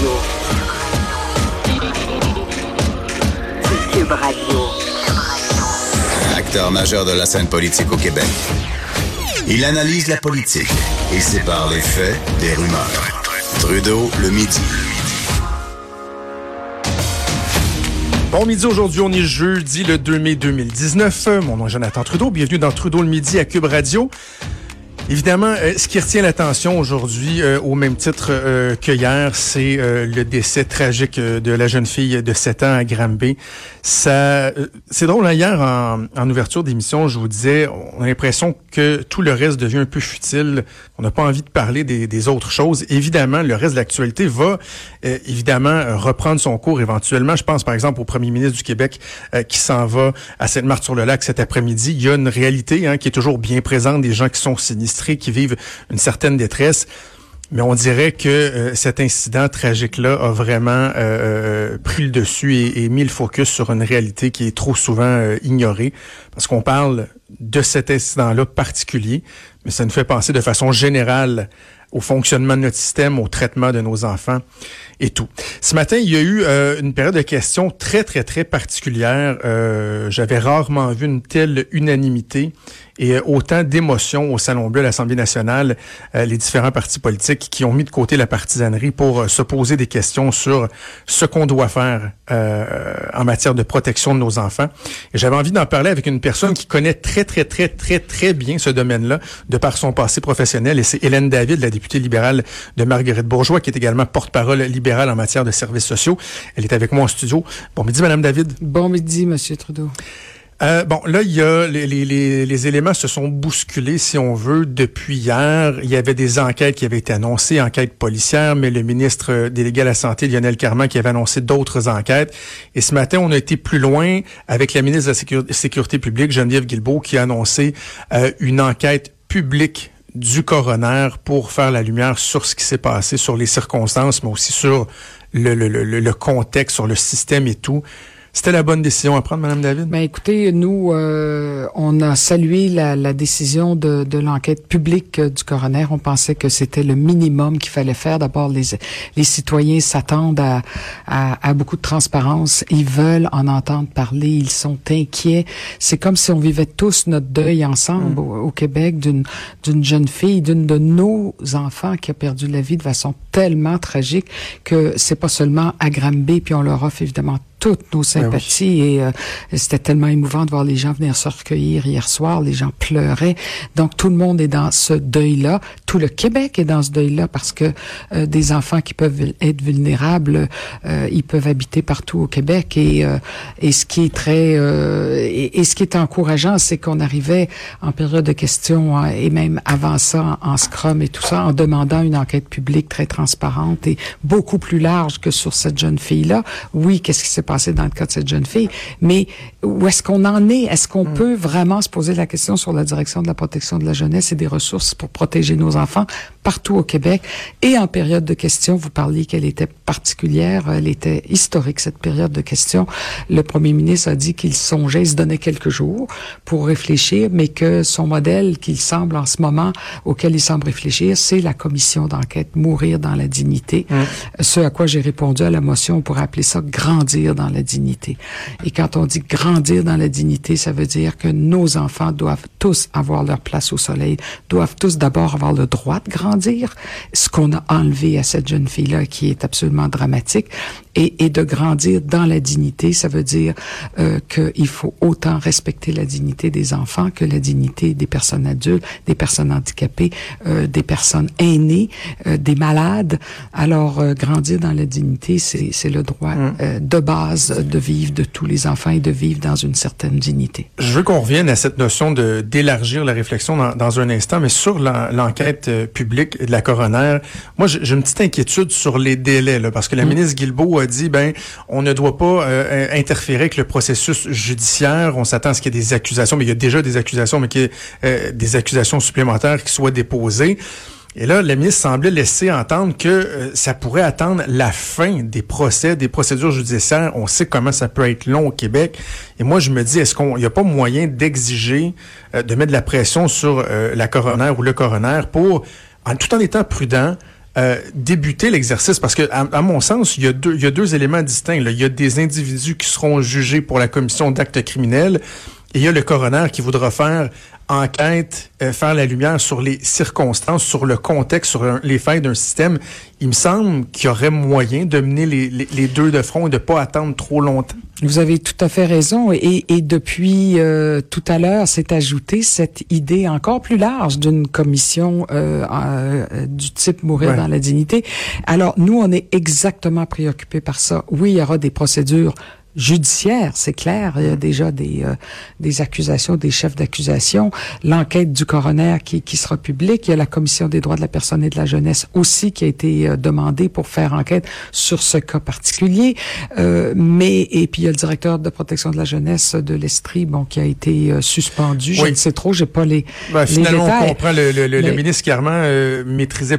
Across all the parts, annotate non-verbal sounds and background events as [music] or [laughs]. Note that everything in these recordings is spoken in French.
Radio. Cube Radio. Acteur majeur de la scène politique au Québec. Il analyse la politique et sépare les faits des rumeurs. Trudeau le midi. Bon midi, aujourd'hui, on est jeudi le 2 mai 2019. Mon nom est Jonathan Trudeau. Bienvenue dans Trudeau le midi à Cube Radio. Évidemment, euh, ce qui retient l'attention aujourd'hui, euh, au même titre euh, que hier, c'est le décès tragique de la jeune fille de 7 ans à Granby. Ça, c'est drôle. Hein, hier, en, en ouverture d'émission, je vous disais, on a l'impression que tout le reste devient un peu futile. On n'a pas envie de parler des, des, autres choses. Évidemment, le reste de l'actualité va évidemment reprendre son cours éventuellement. Je pense par exemple au premier ministre du Québec qui s'en va à Sainte-Marthe-sur-le-Lac cet après-midi. Il y a une réalité hein, qui est toujours bien présente des gens qui sont qui vivent une certaine détresse. Mais on dirait que euh, cet incident tragique-là a vraiment euh, euh, pris le dessus et, mis le focus sur une réalité qui est trop souvent ignorée. Parce qu'on parle de cet incident-là particulier, mais ça nous fait penser de façon générale au fonctionnement de notre système, au traitement de nos enfants et tout. Ce matin, il y a eu une période de questions très, très, très particulière. J'avais rarement vu une telle unanimité et euh, autant d'émotions au Salon Bleu, à l'Assemblée nationale, euh, les différents partis politiques qui ont mis de côté la partisanerie pour euh, se poser des questions sur ce qu'on doit faire en matière de protection de nos enfants. Et j'avais envie d'en parler avec une personne qui connaît très, très, très, très, très bien ce domaine-là, de par son passé professionnel, et c'est Hélène David, la députée libérale de Marguerite Bourgeois, qui est également porte-parole libérale en matière de services sociaux. Elle est avec moi en studio. Bon midi, Madame David. Bon midi, Monsieur Trudeau. Euh, bon, là, il y a les, les, les, éléments se sont bousculés, si on veut, depuis hier. Il y avait des enquêtes qui avaient été annoncées, enquêtes policières, mais le ministre délégué à la Santé, Lionel Carman, qui avait annoncé d'autres enquêtes. Et ce matin, on a été plus loin avec la ministre de la Sécurité, publique, Geneviève Guilbeault, qui a annoncé euh, une enquête publique du coroner pour faire la lumière sur ce qui s'est passé, sur les circonstances, mais aussi sur le, le, le, le contexte, sur le système et tout. C'était la bonne décision à prendre, Madame David? Ben, écoutez, nous, euh, on a salué la, la décision de, de l'enquête publique euh, du coroner. On pensait que c'était le minimum qu'il fallait faire. D'abord, les, les citoyens s'attendent à, à, à, beaucoup de transparence. Ils veulent en entendre parler. Ils sont inquiets. C'est comme si on vivait tous notre deuil ensemble mm. au, Québec d'une d'une jeune fille, d'une de nos enfants qui a perdu la vie de façon tellement tragique que c'est pas seulement à Granby, puis on leur offre évidemment toutes nos ben sympathies et euh, c'était tellement émouvant de voir les gens venir se recueillir hier soir, les gens pleuraient. Donc tout le monde est dans ce deuil-là, tout le Québec est dans ce deuil-là parce que euh, des enfants qui peuvent être vulnérables, euh, ils peuvent habiter partout au Québec et et ce qui est très et, ce qui est encourageant, c'est qu'on arrivait en période de questions hein, et même avant ça en, en scrum et tout ça en demandant une enquête publique très transparente et beaucoup plus large que sur cette jeune fille-là. Oui, qu'est-ce qui s'est passé dans le cas de cette jeune fille, mais où est-ce qu'on en est? Est-ce qu'on mm. peut vraiment se poser la question sur la direction de la protection de la jeunesse et des ressources pour protéger nos enfants partout au Québec? Et en période de questions, vous parliez qu'elle était particulière, elle était historique, cette période de questions. Le premier ministre a dit qu'il songeait, il se donnait quelques jours pour réfléchir, mais que son modèle qu'il semble en ce moment, auquel il semble réfléchir, c'est la commission d'enquête Mourir dans la dignité. Mm. Ce à quoi j'ai répondu à la motion, on pourrait appeler ça grandir dans la dignité. Et quand on dit grandir dans la dignité, ça veut dire que nos enfants doivent tous avoir leur place au soleil, doivent tous d'abord avoir le droit de grandir, ce qu'on a enlevé à cette jeune fille-là qui est absolument dramatique, et, et, de grandir dans la dignité, ça veut dire euh, qu'il faut autant respecter la dignité des enfants que la dignité des personnes adultes, des personnes handicapées, euh, des personnes aînées, euh, des malades. Alors, euh, grandir dans la dignité, c'est le droit mm. euh, de base de vivre de tous les enfants et de vivre dans une certaine dignité. Je veux qu'on revienne à cette notion de d'élargir la réflexion dans, dans, un instant, mais sur l'enquête euh, publique de la coroner, moi j'ai une petite inquiétude sur les délais, là, parce que la mm. ministre Guilbeault a dit, ben, on ne doit pas euh, interférer avec le processus judiciaire. On s'attend à ce qu'il y ait des accusations, mais il y a déjà des accusations, mais qu'il y ait euh, des accusations supplémentaires qui soient déposées. Et là, la ministre semblait laisser entendre que euh, ça pourrait attendre la fin des procès, des procédures judiciaires. On sait comment ça peut être long au Québec. Et moi, je me dis, est-ce qu'il n'y a pas moyen d'exiger, de mettre de la pression sur la coroner ou le coroner pour, en, tout en étant prudent, euh, débuter l'exercice? Parce que, à, mon sens, il y, a deux, il y a deux éléments distincts. Il y a des individus qui seront jugés pour la commission d'actes criminels et il y a le coroner qui voudra faire enquête, euh, faire la lumière sur les circonstances, sur le contexte, sur les failles d'un système. Il me semble qu'il y aurait moyen de mener les, les, deux de front et de pas attendre trop longtemps. Vous avez tout à fait raison. Et, et depuis euh, tout à l'heure, s'est ajoutée cette idée encore plus large d'une commission euh, euh du type mourir dans la dignité. Alors, nous, on est exactement préoccupés par ça. Oui, il y aura des procédures judiciaire, c'est clair. Il y a déjà des, euh, des accusations, des chefs d'accusation. L'enquête du coroner qui, qui sera publique. Il y a la Commission des droits de la personne et de la jeunesse aussi qui a été euh, demandée pour faire enquête sur ce cas particulier. Euh, mais et puis il y a le directeur de protection de la jeunesse de l'Estrie, bon, qui a été euh, suspendu. Je ne sais trop, j'ai pas les, ben, finalement, les détails. on comprend le, le, le, ministre Carman maîtrisait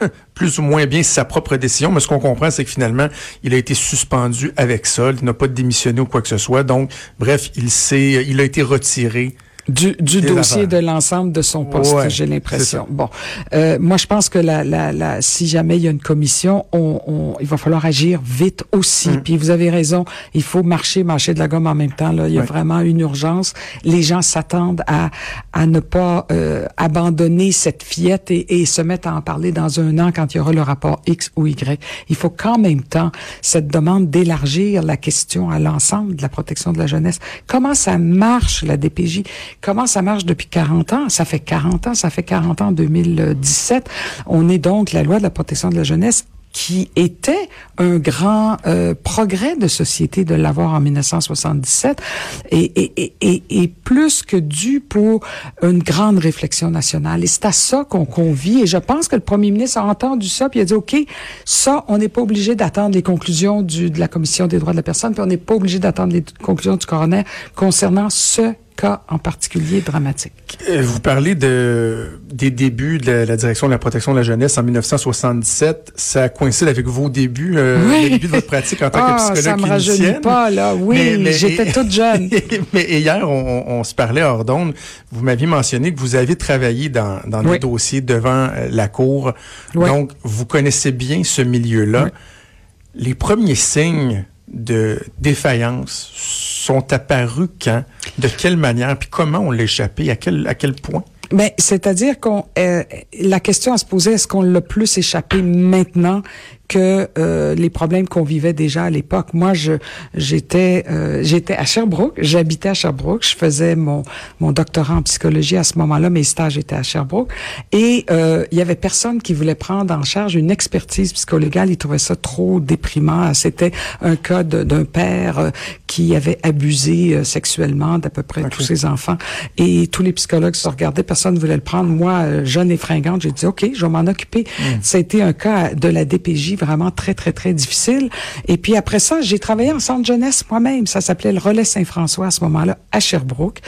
[laughs] plus ou moins bien sa propre décision, mais ce qu'on comprend, c'est que finalement, il a été suspendu avec ça, il n'a pas démissionné ou quoi que ce soit. Donc, bref, il s'est, il a été retiré du, du dossier de l'ensemble de son poste, j'ai l'impression. Bon, euh, moi je pense que la, la, la, si jamais il y a une commission, on, on il va falloir agir vite aussi. Mm. Puis vous avez raison, il faut marcher, marcher de la gomme en même temps. Là, il y a vraiment une urgence. Les gens s'attendent à, à ne pas euh, abandonner cette fillette et, et se mettre à en parler dans un an quand il y aura le rapport X ou Y. Il faut qu'en même temps cette demande d'élargir la question à l'ensemble de la protection de la jeunesse. Comment ça marche la DPJ? Comment ça marche depuis 40 ans? Ça fait 40 ans, ça fait 40 ans en 2017. On est donc la loi de la protection de la jeunesse qui était un grand euh, progrès de société de l'avoir en 1977 et, et, et, et, plus que dû pour une grande réflexion nationale. Et c'est à ça qu'on convie. Et je pense que le premier ministre a entendu ça, puis il a dit, OK, ça, on n'est pas obligé d'attendre les conclusions du, de la Commission des droits de la personne, puis on n'est pas obligé d'attendre les conclusions du coroner concernant ce cas en particulier dramatique. Euh, vous parlez de, des débuts de la, direction de la protection de la jeunesse en 1977. Ça coïncide avec vos débuts, euh, les débuts de votre pratique en tant que ah, psychologue ça me rajeunit pas, là. Oui, j'étais toute jeune. [laughs] mais hier, on, on, se parlait hors d'onde. Vous m'aviez mentionné que vous aviez travaillé dans, dans des dossiers devant euh, la Cour. Donc, vous connaissez bien ce milieu-là. Les premiers signes de défaillance sont apparus quand, de quelle manière, puis comment on l'a échappé, à quel, à quel point? Ben, c'est-à-dire qu'on euh, la question à se poser est-ce qu'on l'a plus échappé maintenant que euh, les problèmes qu'on vivait déjà à l'époque? Moi, je j'étais euh, j'étais à Sherbrooke, j'habitais à Sherbrooke, je faisais mon mon doctorat en psychologie à ce moment-là, mes stages étaient à Sherbrooke. Et euh, il y avait personne qui voulait prendre en charge une expertise psycholégale, ils trouvaient ça trop déprimant. C'était un cas d'un père euh, qui avait abusé euh, sexuellement d'à peu près tous ses enfants. Et tous les psychologues se regardaient, personne ne voulait le prendre. Moi, jeune et fringante, j'ai dit OK, je vais m'en occuper. Mm. Ça a été un cas de la DPJ vraiment très, très, très difficile. Et puis après ça, j'ai travaillé en centre jeunesse moi-même. Ça s'appelait le Relais Saint-François à ce moment-là, à Sherbrooke.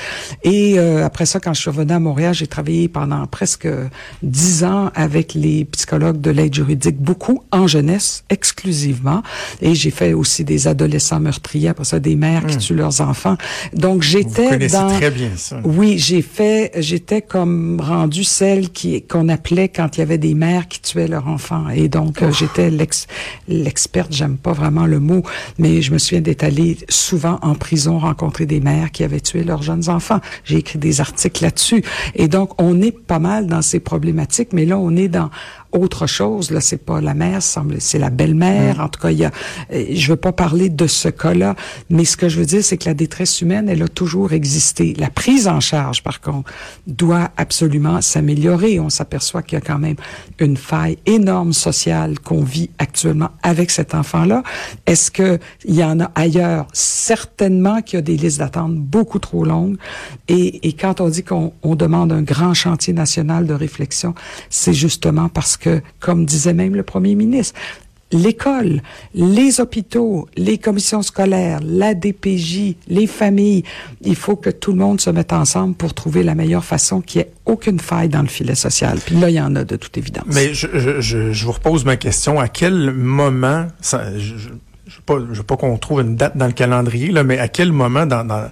Et euh, après ça, quand je suis revenue à Montréal, j'ai travaillé pendant presque dix ans avec les psychologues de l'aide juridique, beaucoup en jeunesse, exclusivement. Et j'ai fait aussi des adolescents meurtriers, après ça, des mères qui hmm. tuent leurs enfants. Donc j'étais dans... très bien ça. Oui, j'ai fait, j'étais comme rendu celle qui qu'on appelait quand il y avait des mères qui tuaient leurs enfants. Et donc j'étais l'experte, j'aime pas vraiment le mot, mais je me souviens d'être allée souvent en prison rencontrer des mères qui avaient tué leurs jeunes enfants. J'ai écrit des articles là-dessus. Et donc, on est pas mal dans ces problématiques, mais là, on est dans autre chose. Là, c'est pas la mère, c'est la belle-mère. Mm. En tout cas, il y a, euh, je veux pas parler de ce cas-là, mais ce que je veux dire, c'est que la détresse humaine, elle a toujours existé. La prise en charge, par contre, doit absolument s'améliorer. On s'aperçoit qu'il y a quand même une faille énorme sociale qu'on vit actuellement avec cet enfant-là. Est-ce que il y en a ailleurs? Certainement qu'il y a des listes d'attente beaucoup trop longues. Et, et quand on dit qu'on demande un grand chantier national de réflexion, c'est justement parce que comme disait même le premier ministre, l'école, les hôpitaux, les commissions scolaires, la DPJ, les familles, il faut que tout le monde se mette ensemble pour trouver la meilleure façon qui ait aucune faille dans le filet social. Puis là, il y en a de toute évidence. Mais je, vous repose ma question. À quel moment, je ne veux pas, qu'on trouve une date dans le calendrier, mais à quel moment dans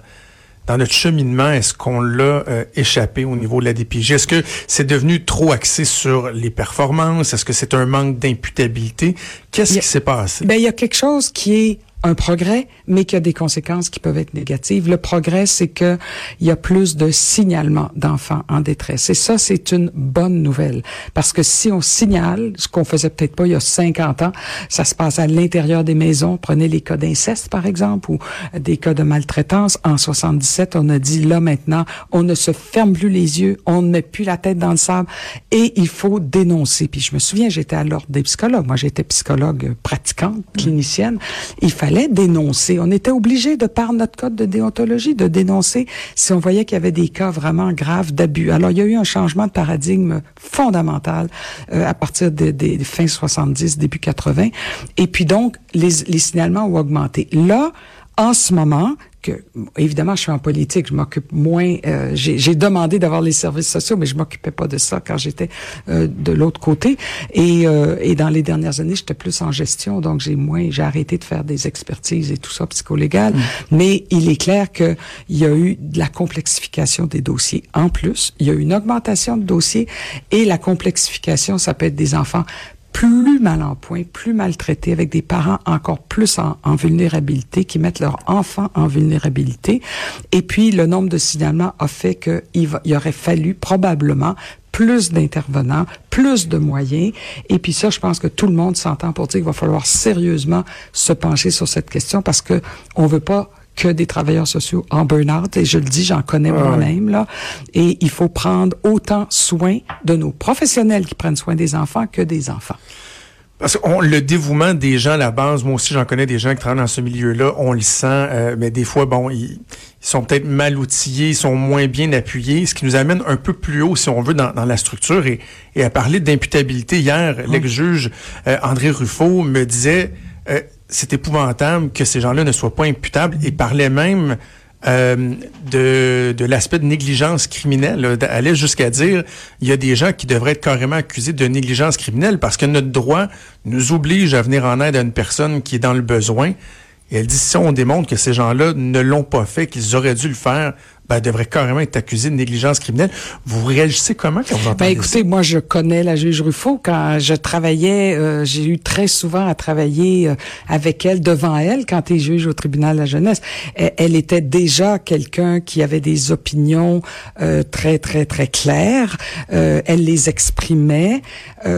dans notre cheminement, est-ce qu'on l'a euh, échappé au niveau de la DPJ? Est-ce que c'est devenu trop axé sur les performances? Est-ce que c'est un manque d'imputabilité? Qu'est-ce qui s'est passé? Ben, il y a quelque chose qui est un progrès, mais qui a des conséquences qui peuvent être négatives. Le progrès, c'est que il y a plus de signalement d'enfants en détresse. Et ça, c'est une bonne nouvelle. Parce que si on signale, ce qu'on faisait peut-être pas il y a 50 ans, ça se passe à l'intérieur des maisons. Prenez les cas d'inceste, par exemple, ou des cas de maltraitance. En 77, on a dit, là, maintenant, on ne se ferme plus les yeux, on ne met plus la tête dans le sable et il faut dénoncer. Puis je me souviens, j'étais à l'ordre des psychologues. Moi, j'étais psychologue pratiquante, clinicienne. Il fallait dénoncer. On était obligé, de par notre code de déontologie, de dénoncer si on voyait qu'il y avait des cas vraiment graves d'abus. Alors, il y a eu un changement de paradigme fondamental euh, à partir des, fins 70, début 80. Et puis donc, les signalements ont augmenté. Là, en ce moment, évidemment, je suis en politique, je m'occupe moins. Euh, j'ai demandé d'avoir les services sociaux, mais je m'occupais pas de ça quand j'étais euh, de l'autre côté. Et, euh, et dans les dernières années, j'étais plus en gestion, donc j'ai moins, j'ai arrêté de faire des expertises et tout ça psycholégal. Mm. Mais il est clair que il y a eu de la complexification des dossiers. En plus, il y a eu une augmentation de dossiers et la complexification, ça peut être des enfants plus mal en point, plus maltraités, avec des parents encore plus en, vulnérabilité, qui mettent leurs enfants en vulnérabilité. Et puis, le nombre de signalements a fait qu'il il aurait fallu probablement plus d'intervenants, plus de moyens. Et puis ça, je pense que tout le monde s'entend pour dire qu'il va falloir sérieusement se pencher sur cette question parce que on veut pas que des travailleurs sociaux en burn-out. Et je le dis, j'en connais moi-même, là. Et il faut prendre autant soin de nos professionnels qui prennent soin des enfants que des enfants. Parce que le dévouement des gens à la base, moi aussi j'en connais des gens qui travaillent dans ce milieu-là, on le sent, euh, mais des fois, bon, ils, sont peut-être mal outillés, ils sont moins bien appuyés, ce qui nous amène un peu plus haut, si on veut, dans, la structure. Et, et à parler d'imputabilité, hier, l'ex-juge euh, André Ruffo me disait, euh, c'est épouvantable que ces gens-là ne soient pas imputables et parlait même euh, de, de l'aspect de négligence criminelle. allait jusqu'à dire il y a des gens qui devraient être carrément accusés de négligence criminelle parce que notre droit nous oblige à venir en aide à une personne qui est dans le besoin. Et elle dit si on démontre que ces gens-là ne l'ont pas fait, qu'ils auraient dû le faire, ben, devrait carrément être accusé de négligence criminelle. Vous réagissez comment quand vous entendez ben, écoutez, moi, je connais la juge Ruffo. Quand je travaillais, euh, j'ai eu très souvent à travailler euh, avec elle, devant elle, quand elle est juge au tribunal de la jeunesse. Elle, était déjà quelqu'un qui avait des opinions euh, très, très, très claires. elle les exprimait et,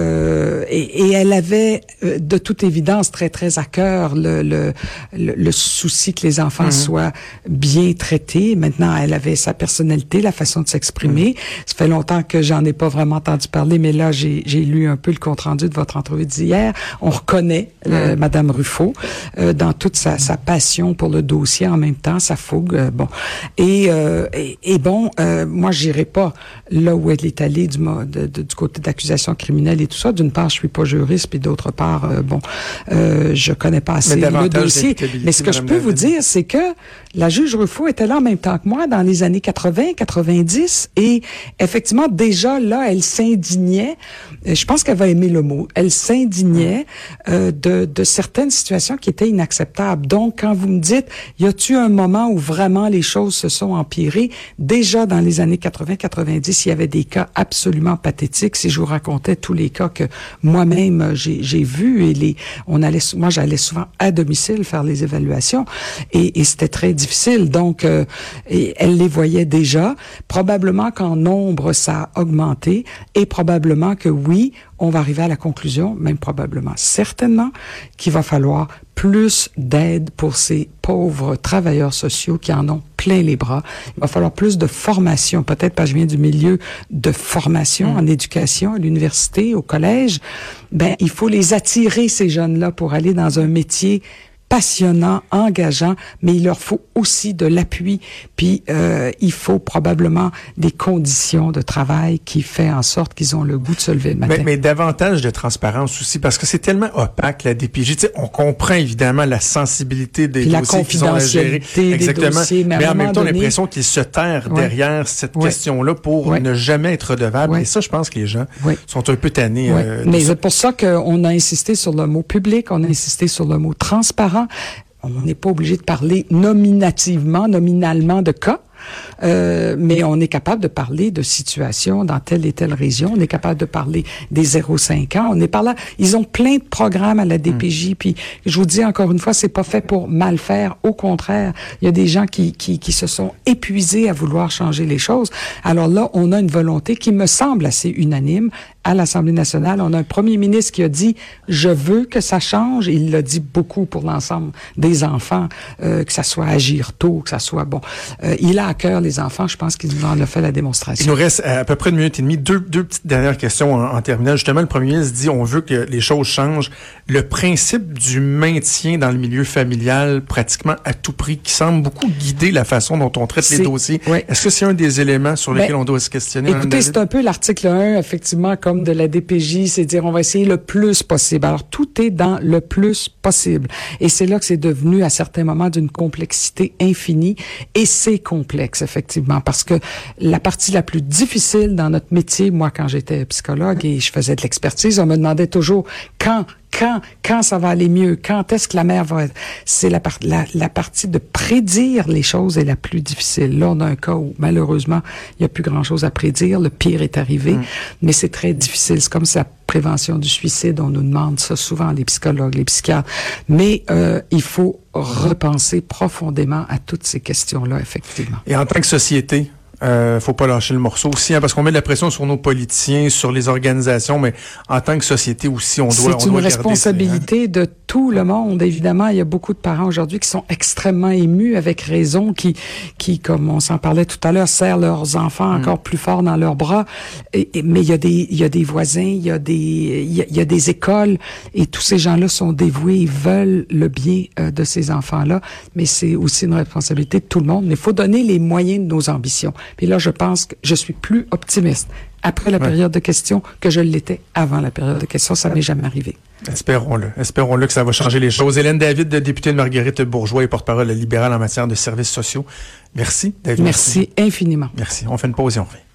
et, elle avait, de toute évidence, très, très à cœur le, le, le, souci que les enfants mhm. soient bien traités. Maintenant, elle avait sa personnalité, la façon de s'exprimer. Ça fait longtemps que j'en ai pas vraiment entendu parler, mais là, j'ai lu un peu le compte-rendu de votre entrevue d'hier. On reconnaît euh, Madame Ruffo euh, dans toute sa, sa, passion pour le dossier, en même temps, sa fougue. Euh, bon. Et, et, bon, moi, j'irai pas là où elle est allée du, de, du côté d'accusation criminelle et tout ça. D'une part, je suis pas juriste, puis d'autre part, bon, je connais pas assez le dossier. Mais ce que je peux vous dire, c'est que la juge Ruffo était là en même temps que moi dans les années 80, 90, et effectivement, déjà là, elle s'indignait, euh, je pense qu'elle va aimer le mot, elle s'indignait euh, de, de certaines situations qui étaient inacceptables. Donc, quand vous me dites, y a-tu un moment où vraiment les choses se sont empirées? Déjà dans les années 80-90, il y avait des cas absolument pathétiques. Si je vous racontais tous les cas que moi-même j'ai vus, et les, on allait, moi j'allais souvent à domicile faire les évaluations, et, et c'était très difficile. Donc, euh, et elle les voyait déjà. Probablement qu'en nombre, ça a augmenté et probablement que oui, on va arriver à la conclusion, même probablement, certainement, qu'il va falloir plus d'aide pour ces pauvres travailleurs sociaux qui en ont plein les bras. Il va falloir plus de formation, peut-être parce que je viens du milieu de formation mm. en éducation, à l'université, au collège. Ben, il faut les attirer, ces jeunes-là, pour aller dans un métier passionnant, engageant, mais il leur faut aussi de l'appui. Puis euh, il faut probablement des conditions de travail qui fait en sorte qu'ils ont le goût de se lever le matin. Mais, mais davantage de transparence aussi, parce que c'est tellement opaque la DPJ. Tu sais, on comprend évidemment la sensibilité des dossiers qu'ils ont à gérer. Exactement. Dossiers, mais, en même temps, l'impression qu'ils se terrent derrière cette question-là pour ne jamais être redevables. Et ça, je pense que les gens sont un peu tannés. Euh, mais c'est pour ça qu'on a insisté sur le mot public, on a insisté sur le mot transparent on n'est pas obligé de parler nominativement, nominalement de cas. Euh, mais on est capable de parler de situations dans telle et telle région. On est capable de parler des 0,5 ans. On est par là. Ils ont plein de programmes à la DPJ. Puis je vous dis encore une fois, c'est pas fait pour mal faire. Au contraire, il y a des gens qui, qui, qui se sont épuisés à vouloir changer les choses. Alors là, on a une volonté qui me semble assez unanime à l'Assemblée nationale. On a un premier ministre qui a dit je veux que ça change. Il l'a dit beaucoup pour l'ensemble des enfants, euh, que ça soit agir tôt, que ça soit bon. Euh, il a à cœur les enfants. Je pense qu'il en a fait la démonstration. Il nous reste à peu près une minute et demie. Deux, deux petites dernières questions en, en terminant. Justement, le premier ministre dit on veut que les choses changent. Le principe du maintien dans le milieu familial, pratiquement à tout prix, qui semble beaucoup guider la façon dont on traite les dossiers. Est-ce que c'est un des éléments sur lesquels ben, on doit se questionner? Écoutez, c'est un peu l'article 1, effectivement, comme de la DPJ, c'est dire on va essayer le plus possible. Alors, tout est dans le plus possible. Et c'est là que c'est devenu, à certains moments, d'une complexité infinie. Et c'est complexe, effectivement, parce que la partie la plus difficile dans notre métier, moi, quand j'étais psychologue et je faisais de l'expertise, on me demandait toujours quand quand, quand ça va aller mieux, quand est-ce que la mère va être... C'est la, part, la, la, partie de prédire les choses est la plus difficile. Là, on a un cas où, malheureusement, il n'y a plus grand-chose à prédire. Le pire est arrivé, mm. mais c'est très difficile. C'est comme la prévention du suicide. On nous demande ça souvent, les psychologues, les psychiatres. Mais euh, il faut repenser profondément à toutes ces questions-là, effectivement. Et en tant que société, euh, faut pas lâcher le morceau aussi, hein, parce qu'on met de la pression sur nos politiciens, sur les organisations, mais en tant que société aussi, on doit. C'est une responsabilité hein. de tout le monde. Évidemment, il y a beaucoup de parents aujourd'hui qui sont extrêmement émus, avec raison, qui, qui, comme on s'en parlait tout à l'heure, serrent leurs enfants mm. encore plus fort dans leurs bras. Et, et, mais il y a des, il y a des voisins, il y a des, il y a, il y a des écoles, et tous ces gens-là sont dévoués, ils veulent le bien euh, de ces enfants-là. Mais c'est aussi une responsabilité de tout le monde. Mais il faut donner les moyens de nos ambitions. Puis là, je pense que je suis plus optimiste après la ouais. période de questions que je l'étais avant la période de questions. Ça m'est jamais arrivé. Espérons-le. Espérons-le que ça va changer les choses. Hélène David, députée de Marguerite Bourgeois et porte-parole libérale en matière de services sociaux. Merci, David. Merci, Merci infiniment. Merci. On fait une pause et on revient.